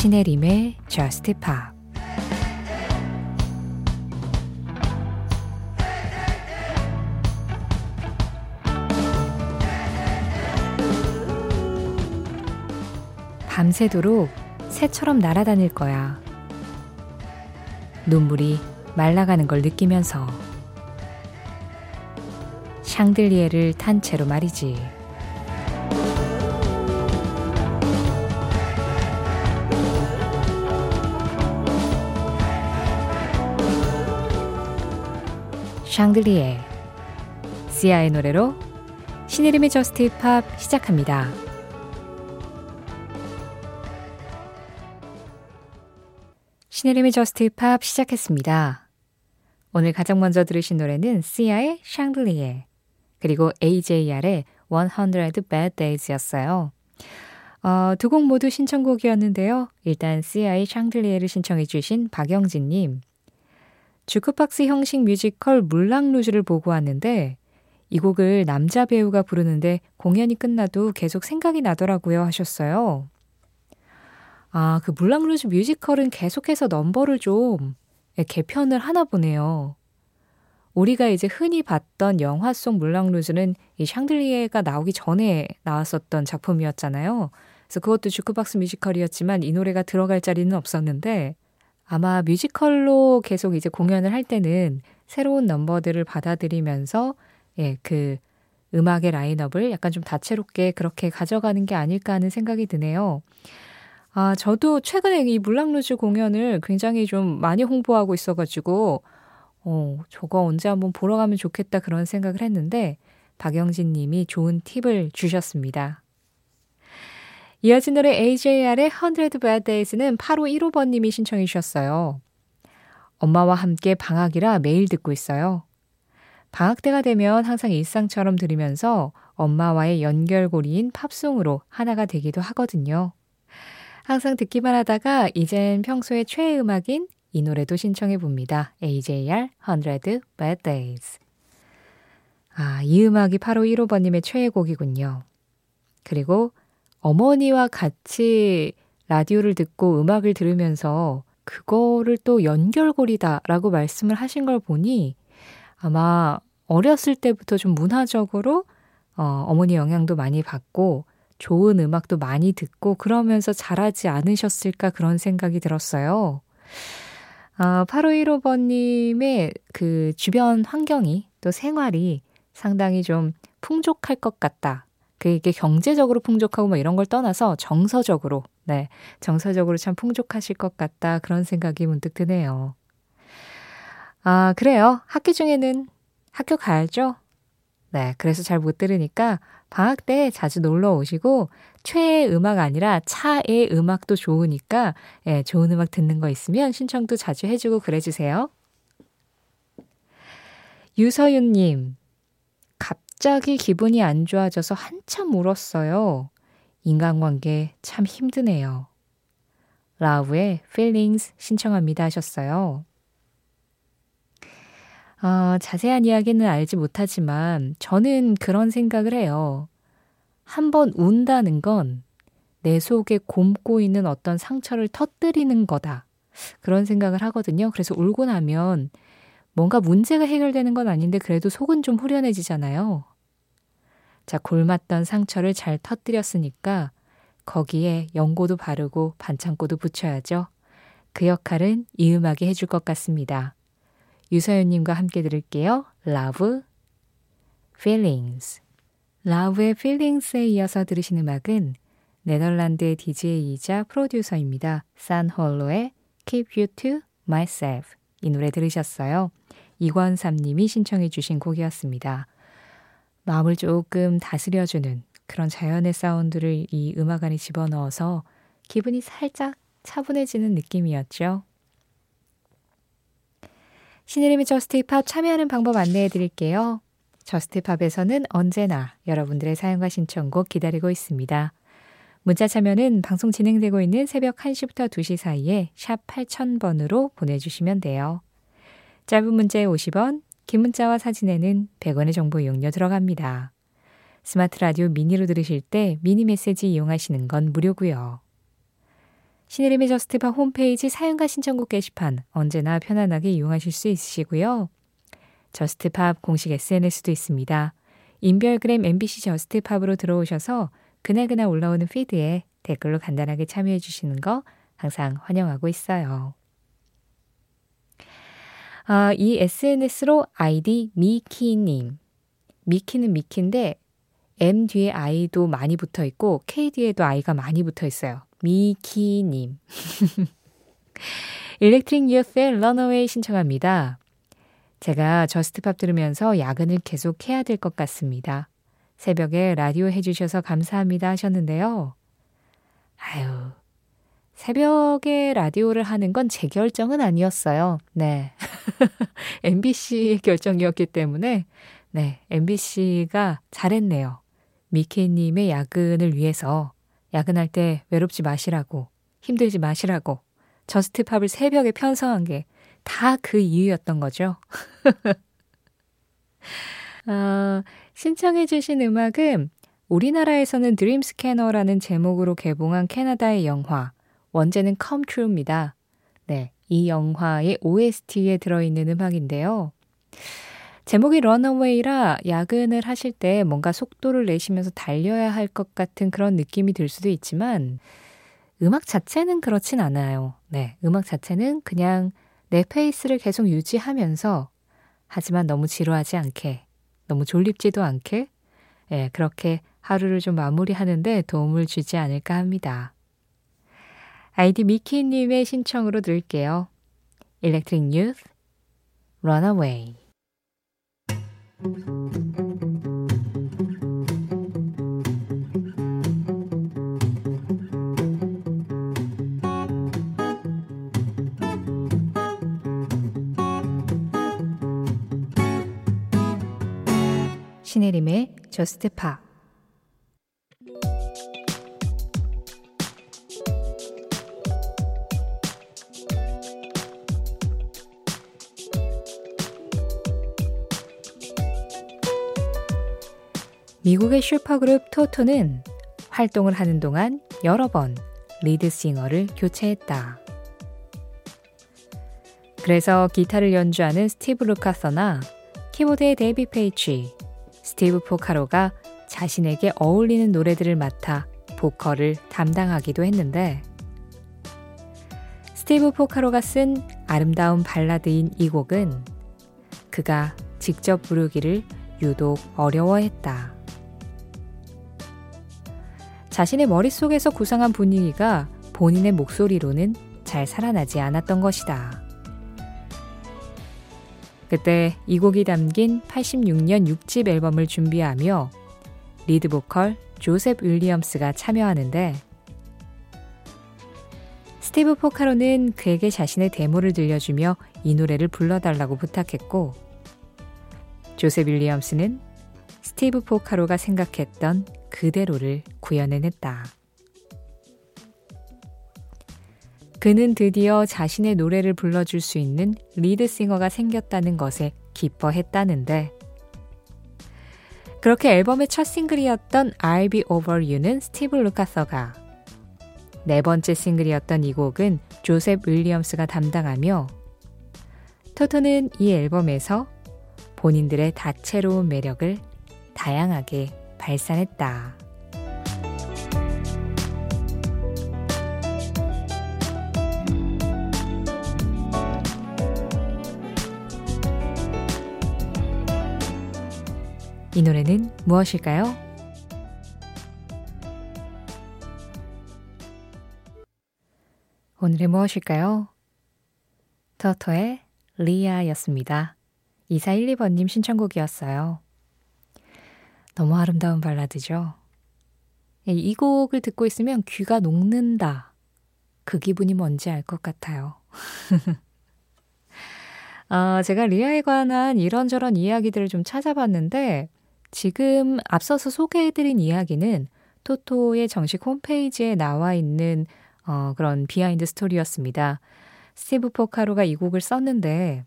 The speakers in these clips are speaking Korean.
신혜림의 Just Pop 밤새도록 새처럼 날아다닐 거야. 눈물이 말라가는 걸 느끼면서 샹들리에를 탄 채로 말이지. 샹들리에 시아의 노래로 신혜림의 Just Pop 시작합니다. 신혜림의 Just Pop 시작했습니다. 오늘 가장 먼저 들으신 노래는 시아의 샹들리에 그리고 AJR의 100 Bad Days였어요. 어, 두 곡 모두 신청곡이었는데요. 일단 시아의 샹들리에를 신청해 주신 박영진님. 주크박스 형식 뮤지컬 물랑루즈를 보고 왔는데 이 곡을 남자 배우가 부르는데 공연이 끝나도 계속 생각이 나더라고요 하셨어요. 아, 그 물랑루즈 뮤지컬은 계속해서 넘버를 좀 개편을 하나 보네요. 우리가 이제 흔히 봤던 영화 속 물랑루즈는 이 샹들리에가 나오기 전에 나왔었던 작품이었잖아요. 그래서 그것도 주크박스 뮤지컬이었지만 이 노래가 들어갈 자리는 없었는데 아마 뮤지컬로 계속 이제 공연을 할 때는 새로운 넘버들을 받아들이면서 예, 그 음악의 라인업을 약간 좀 다채롭게 그렇게 가져가는 게 아닐까 하는 생각이 드네요. 아, 저도 최근에 이 물랑루즈 공연을 굉장히 좀 많이 홍보하고 있어가지고, 어, 저거 언제 한번 보러 가면 좋겠다 그런 생각을 했는데, 박영진 님이 좋은 팁을 주셨습니다. 이어진 노래 AJR의 100 Bad Days는 8515번 님이 신청해 주셨어요. 엄마와 함께 방학이라 매일 듣고 있어요. 방학 때가 되면 항상 일상처럼 들으면서 엄마와의 연결고리인 팝송으로 하나가 되기도 하거든요. 항상 듣기만 하다가 이젠 평소에 최애 음악인 이 노래도 신청해 봅니다. AJR 100 Bad Days. 아, 이 음악이 바로 1호번님의 최애곡이군요. 그리고 어머니와 같이 라디오를 듣고 음악을 들으면서 그거를 또 연결고리다라고 말씀을 하신 걸 보니 아마 어렸을 때부터 좀 문화적으로 어, 어머니 영향도 많이 받고 좋은 음악도 많이 듣고 그러면서 잘하지 않으셨을까 그런 생각이 들었어요. 아, 8515번님의 그 주변 환경이 또 생활이 상당히 좀 풍족할 것 같다. 그게 경제적으로 풍족하고 뭐 이런 걸 떠나서 정서적으로, 네, 정서적으로 참 풍족하실 것 같다. 그런 생각이 문득 드네요. 아, 그래요. 학기 중에는 학교 가야죠? 네, 그래서 잘 못 들으니까 방학 때 자주 놀러 오시고 최애 음악 아니라 차의 음악도 좋으니까 예, 좋은 음악 듣는 거 있으면 신청도 자주 해주고 그래주세요. 유서윤님, 갑자기 기분이 안 좋아져서 한참 울었어요. 인간관계 참 힘드네요. 라우의 Feelings 신청합니다 하셨어요. 어, 자세한 이야기는 알지 못하지만 저는 그런 생각을 해요. 한번 운다는 건 내 속에 곰고 있는 어떤 상처를 터뜨리는 거다. 그런 생각을 하거든요. 그래서 울고 나면 뭔가 문제가 해결되는 건 아닌데 그래도 속은 좀 후련해지잖아요. 자, 골맞던 상처를 잘 터뜨렸으니까 거기에 연고도 바르고 반창고도 붙여야죠. 그 역할은 이 음악이 해줄 것 같습니다. 유서연님과 함께 들을게요. Love, Feelings. Love의 Feelings에 이어서 들으신 음악은 네덜란드의 DJ이자 프로듀서입니다. San Holo의 Keep You To Myself. 이 노래 들으셨어요. 이권삼님이 신청해 주신 곡이었습니다. 마음을 조금 다스려주는 그런 자연의 사운드를 이 음악 안에 집어넣어서 기분이 살짝 차분해지는 느낌이었죠. 신혜림의 Just Pop 참여하는 방법 안내해 드릴게요. Just Pop에서는 언제나 여러분들의 사연과 신청곡 기다리고 있습니다. 문자 참여는 방송 진행되고 있는 새벽 1시부터 2시 사이에 샵 8000번으로 보내주시면 돼요. 짧은 문자에 50원, 긴 문자와 사진에는 100원의 정보 이용료 들어갑니다. 스마트 라디오 미니로 들으실 때 미니 메시지 이용하시는 건 무료고요. 신혜림의 Just Pop 홈페이지 사연과 신청곡 게시판 언제나 편안하게 이용하실 수 있으시고요. Just Pop 공식 SNS도 있습니다. 인별그램 MBC Just Pop으로 들어오셔서 그날그날 올라오는 피드에 댓글로 간단하게 참여해 주시는 거 항상 환영하고 있어요. 아, 이 SNS로 아이디 미키님. 미키는 미키인데 M 뒤에 I도 많이 붙어 있고 K 뒤에도 I가 많이 붙어 있어요. 미키님. Electric Youth의 Runaway 신청합니다. 제가 Just Pop 들으면서 야근을 계속 해야 될 것 같습니다. 새벽에 라디오 해주셔서 감사합니다 하셨는데요. 아유, 새벽에 라디오를 하는 건 제 결정은 아니었어요. 네. MBC의 결정이었기 때문에, 네, MBC가 잘했네요. 미키님의 야근을 위해서 야근할 때 외롭지 마시라고, 힘들지 마시라고, Just Pop을 새벽에 편성한 게 다 그 이유였던 거죠. 어, 신청해주신 음악은 우리나라에서는 드림 스캐너라는 제목으로 개봉한 캐나다의 영화, 원제는 Come True입니다. 네, 이 영화의 OST에 들어있는 음악인데요. 제목이 Runaway라 야근을 하실 때 뭔가 속도를 내시면서 달려야 할 것 같은 그런 느낌이 들 수도 있지만 음악 자체는 그렇진 않아요. 네, 음악 자체는 그냥 내 페이스를 계속 유지하면서 하지만 너무 지루하지 않게, 너무 졸립지도 않게, 예, 그렇게 하루를 좀 마무리하는데 도움을 주지 않을까 합니다. 아이디 미키님의 신청으로 들을게요. Electric Youth, Runaway. 신혜림의 Just Pop 미국의 슈퍼그룹 토토는 활동을 하는 동안 여러 번 리드싱어를 교체했다. 그래서 기타를 연주하는 스티브 루카서나 키보드의 데이빗 페이치, 스티브 포카로가 자신에게 어울리는 노래들을 맡아 보컬을 담당하기도 했는데 스티브 포카로가 쓴 아름다운 발라드인 이 곡은 그가 직접 부르기를 유독 어려워했다. 자신의 머릿속에서 구상한 분위기가 본인의 목소리로는 잘 살아나지 않았던 것이다. 그때 이 곡이 담긴 86년 6집 앨범을 준비하며 리드 보컬 조셉 윌리엄스가 참여하는데 스티브 포카로는 그에게 자신의 데모를 들려주며 이 노래를 불러달라고 부탁했고 조셉 윌리엄스는 스티브 포카로가 생각했던 그대로를 구현해냈다. 그는 드디어 자신의 노래를 불러줄 수 있는 리드싱어가 생겼다는 것에 기뻐했다는데, 그렇게 앨범의 첫 싱글이었던 I'll Be Over You는 스티브 루카서가, 네 번째 싱글이었던 이 곡은 조셉 윌리엄스가 담당하며, 토토는 이 앨범에서 본인들의 다채로운 매력을 다양하게 발산했다. 이 노래는 무엇일까요? 오늘의 무엇일까요? 터터의 리아였습니다. 2412번님 신청곡이었어요. 너무 아름다운 발라드죠. 예, 이 곡을 듣고 있으면 귀가 녹는다. 그 기분이 뭔지 알 것 같아요. 아, 제가 Lea에 관한 이런저런 이야기들을 좀 찾아봤는데, 지금 앞서서 소개해드린 이야기는 토토의 정식 홈페이지에 나와 있는 어, 그런 비하인드 스토리였습니다. 스티브 포카로가 이 곡을 썼는데,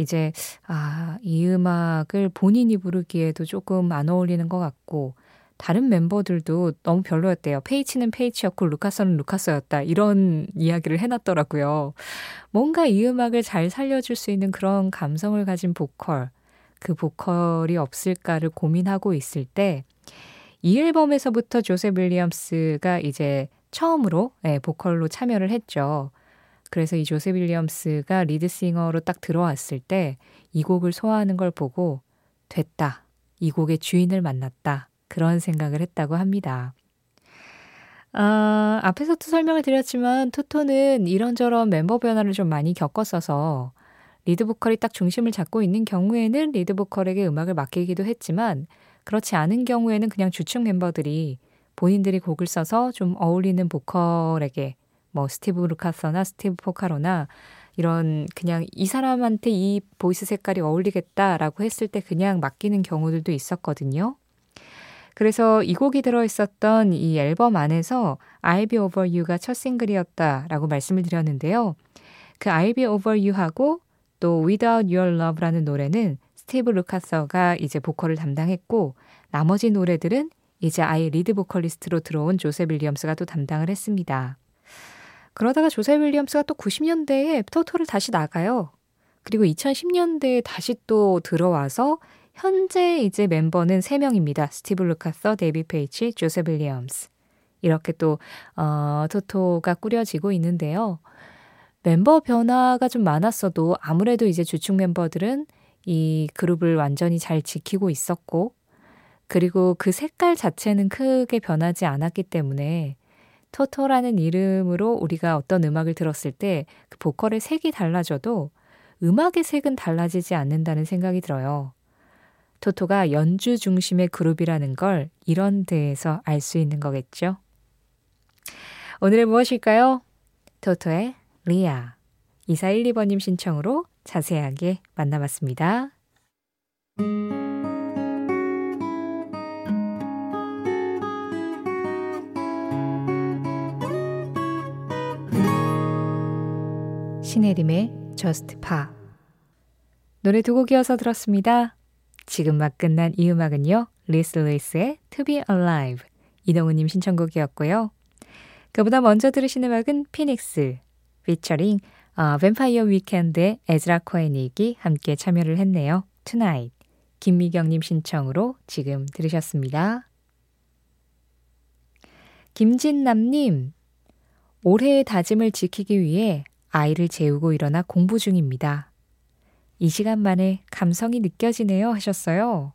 이제 아, 이 음악을 본인이 부르기에도 조금 안 어울리는 것 같고 다른 멤버들도 너무 별로였대요. 페이치는 페이치였고 루카서는 루카서였다. 이런 이야기를 해놨더라고요. 뭔가 이 음악을 잘 살려줄 수 있는 그런 감성을 가진 보컬, 그 보컬이 없을까를 고민하고 있을 때, 이 앨범에서부터 조셉 윌리엄스가 이제 처음으로 네, 보컬로 참여를 했죠. 그래서 이 조셉 윌리엄스가 리드싱어로 딱 들어왔을 때 이 곡을 소화하는 걸 보고 됐다. 이 곡의 주인을 만났다. 그런 생각을 했다고 합니다. 아, 앞에서도 설명을 드렸지만 토토는 이런저런 멤버 변화를 좀 많이 겪었어서 리드 보컬이 딱 중심을 잡고 있는 경우에는 리드 보컬에게 음악을 맡기기도 했지만 그렇지 않은 경우에는 그냥 주축 멤버들이 본인들이 곡을 써서 좀 어울리는 보컬에게 뭐 스티브 루카서나 스티브 포카로나 이런 그냥 이 사람한테 이 voice 색깔이 어울리겠다라고 했을 때 그냥 맡기는 경우들도 있었거든요. 그래서 이 곡이 들어있었던 이 앨범 안에서 I'll Be Over You가 첫 싱글이었다라고 말씀을 드렸는데요. 그 I'll Be Over You하고 또 Without Your Love라는 노래는 스티브 루카서가 이제 보컬을 담당했고 나머지 노래들은 이제 아예 리드 보컬리스트로 들어온 조셉 윌리엄스가 또 담당을 했습니다. 그러다가 조셉 윌리엄스가 또 90년대에 토토를 다시 나가요. 그리고 2010년대에 다시 또 들어와서 현재 이제 멤버는 3명입니다. 스티브 루카서, 데이빗 페이치, 조셉 윌리엄스. 이렇게 또, 어, 토토가 꾸려지고 있는데요. 멤버 변화가 좀 많았어도 아무래도 이제 주축 멤버들은 이 그룹을 완전히 잘 지키고 있었고, 그리고 그 색깔 자체는 크게 변하지 않았기 때문에 토토라는 이름으로 우리가 어떤 음악을 들었을 때 그 보컬의 색이 달라져도 음악의 색은 달라지지 않는다는 생각이 들어요. 토토가 연주 중심의 그룹이라는 걸 이런 데에서 알 수 있는 거겠죠. 오늘은 무엇일까요? 토토의 리아. 2412번님 신청으로 자세하게 만나봤습니다. 신혜림의 Just Pop 노래 두 곡 이어서 들었습니다. 지금 막 끝난 이 음악은요. 리스 루이스의 To Be Alive 이동우님 신청곡이었고요. 그보다 먼저 들으신 음악은 피닉스 피처링 어, 뱀파이어 위켄드의 에즈라 코에닉이 함께 참여를 했네요. Tonight 김미경님 신청으로 지금 들으셨습니다. 김진남님 올해의 다짐을 지키기 위해 아이를 재우고 일어나 공부 중입니다. 이 시간 만에 감성이 느껴지네요 하셨어요.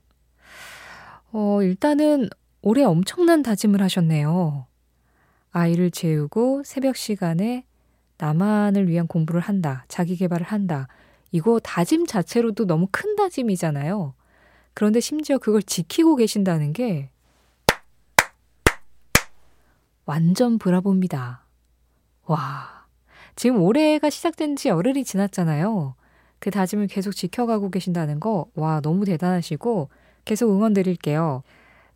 어, 일단은 올해 엄청난 다짐을 하셨네요. 아이를 재우고 새벽 시간에 나만을 위한 공부를 한다. 자기 개발을 한다. 이거 다짐 자체로도 너무 큰 다짐이잖아요. 그런데 심지어 그걸 지키고 계신다는 게 완전 브라보입니다. 와. 지금 올해가 시작된 지 열흘이 지났잖아요. 그 다짐을 계속 지켜가고 계신다는 거, 와, 너무 대단하시고, 계속 응원 드릴게요.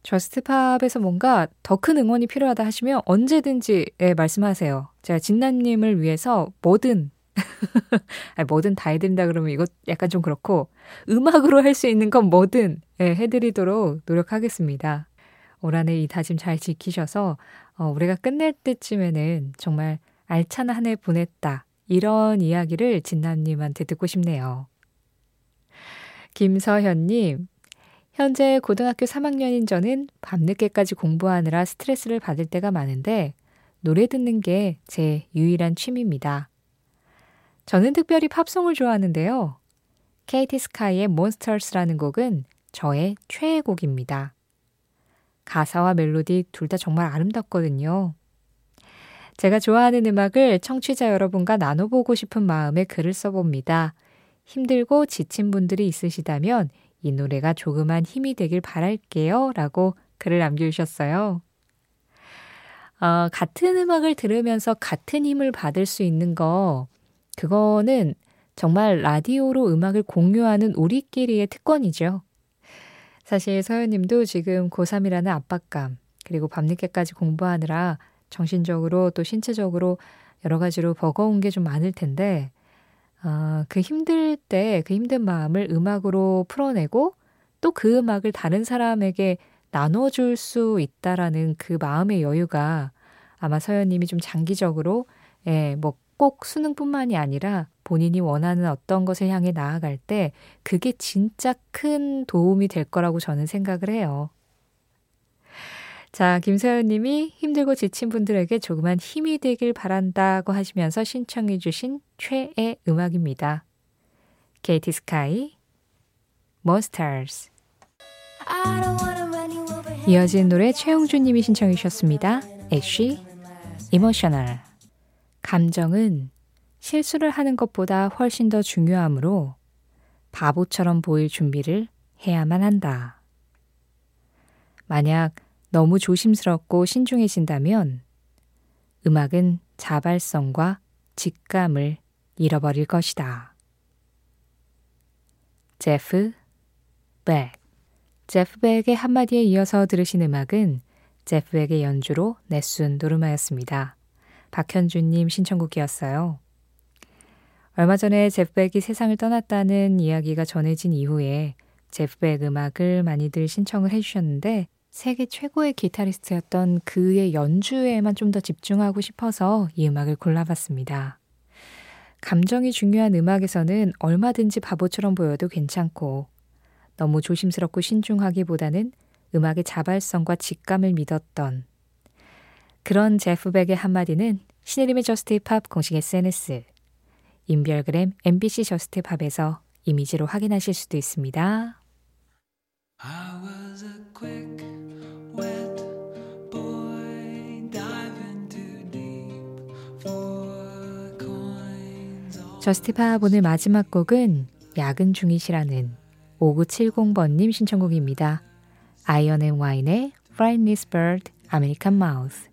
저스트팝에서 뭔가 더 큰 응원이 필요하다 하시면 언제든지 예, 말씀하세요. 제가 진나님을 위해서 뭐든, 아니, 뭐든 다 해드린다 그러면 이거 약간 좀 그렇고, 음악으로 할 수 있는 건 뭐든 예, 해드리도록 노력하겠습니다. 올 한해 이 다짐 잘 지키셔서, 어, 올해가 끝낼 때쯤에는 정말 알찬 한 해 보냈다. 이런 이야기를 진남님한테 듣고 싶네요. 김서현님, 현재 고등학교 3학년인 저는 밤늦게까지 공부하느라 스트레스를 받을 때가 많은데 노래 듣는 게 제 유일한 취미입니다. 저는 특별히 팝송을 좋아하는데요. 케이티 스카이의 몬스터스라는 곡은 저의 최애 곡입니다. 가사와 멜로디 둘 다 정말 아름답거든요. 제가 좋아하는 음악을 청취자 여러분과 나눠보고 싶은 마음에 글을 써봅니다. 힘들고 지친 분들이 있으시다면 이 노래가 조그만 힘이 되길 바랄게요. 라고 글을 남겨주셨어요. 어, 같은 음악을 들으면서 같은 힘을 받을 수 있는 거, 그거는 정말 라디오로 음악을 공유하는 우리끼리의 특권이죠. 사실 서현님도 지금 고3이라는 압박감, 그리고 밤늦게까지 공부하느라 정신적으로 또 신체적으로 여러 가지로 버거운 게 좀 많을 텐데, 어, 그 힘들 때 그 힘든 마음을 음악으로 풀어내고 또 그 음악을 다른 사람에게 나눠줄 수 있다라는 그 마음의 여유가 아마 서연님이 좀 장기적으로 예, 뭐 꼭 수능뿐만이 아니라 본인이 원하는 어떤 것을 향해 나아갈 때 그게 진짜 큰 도움이 될 거라고 저는 생각을 해요. 자, 김서연 님이 힘들고 지친 분들에게 조그만 힘이 되길 바란다고 하시면서 신청해 주신 최애 음악입니다. 케이티 스카이, 머스타즈. 이어진 노래 최영준 님이 신청해 주셨습니다. 애쉬, emotional. 감정은 실수를 하는 것보다 훨씬 더 중요하므로 바보처럼 보일 준비를 해야만 한다. 만약 너무 조심스럽고 신중해진다면 음악은 자발성과 직감을 잃어버릴 것이다. 제프 벡 제프 백의 한마디에 이어서 들으신 음악은 제프 백의 연주로 내순 노르마였습니다. 박현주님 신청곡이었어요. 얼마 전에 제프 백이 세상을 떠났다는 이야기가 전해진 이후에 제프 백 음악을 많이들 신청을 해주셨는데 세계 최고의 기타리스트였던 그의 연주에만 좀 더 집중하고 싶어서 이 음악을 골라봤습니다. 감정이 중요한 음악에서는 얼마든지 바보처럼 보여도 괜찮고 너무 조심스럽고 신중하기보다는 음악의 자발성과 직감을 믿었던 그런 제프 벡의 한마디는 신혜림의 Just Pop 공식 SNS 인별그램 MBC Just Pop에서 이미지로 확인하실 수도 있습니다. Just Pop 오늘 마지막 곡은 야근 중이시라는 5970번님 신청곡입니다. 아이언 앤 와인의 Flightless Bird, American Mouth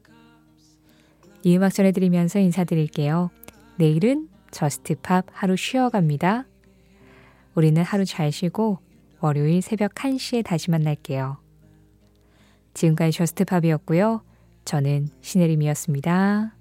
이 음악 전해드리면서 인사드릴게요. 내일은 Just Pop 하루 쉬어갑니다. 우리는 하루 잘 쉬고 월요일 새벽 1시에 다시 만날게요. 지금까지 Just Pop이었고요. 저는 신혜림이었습니다.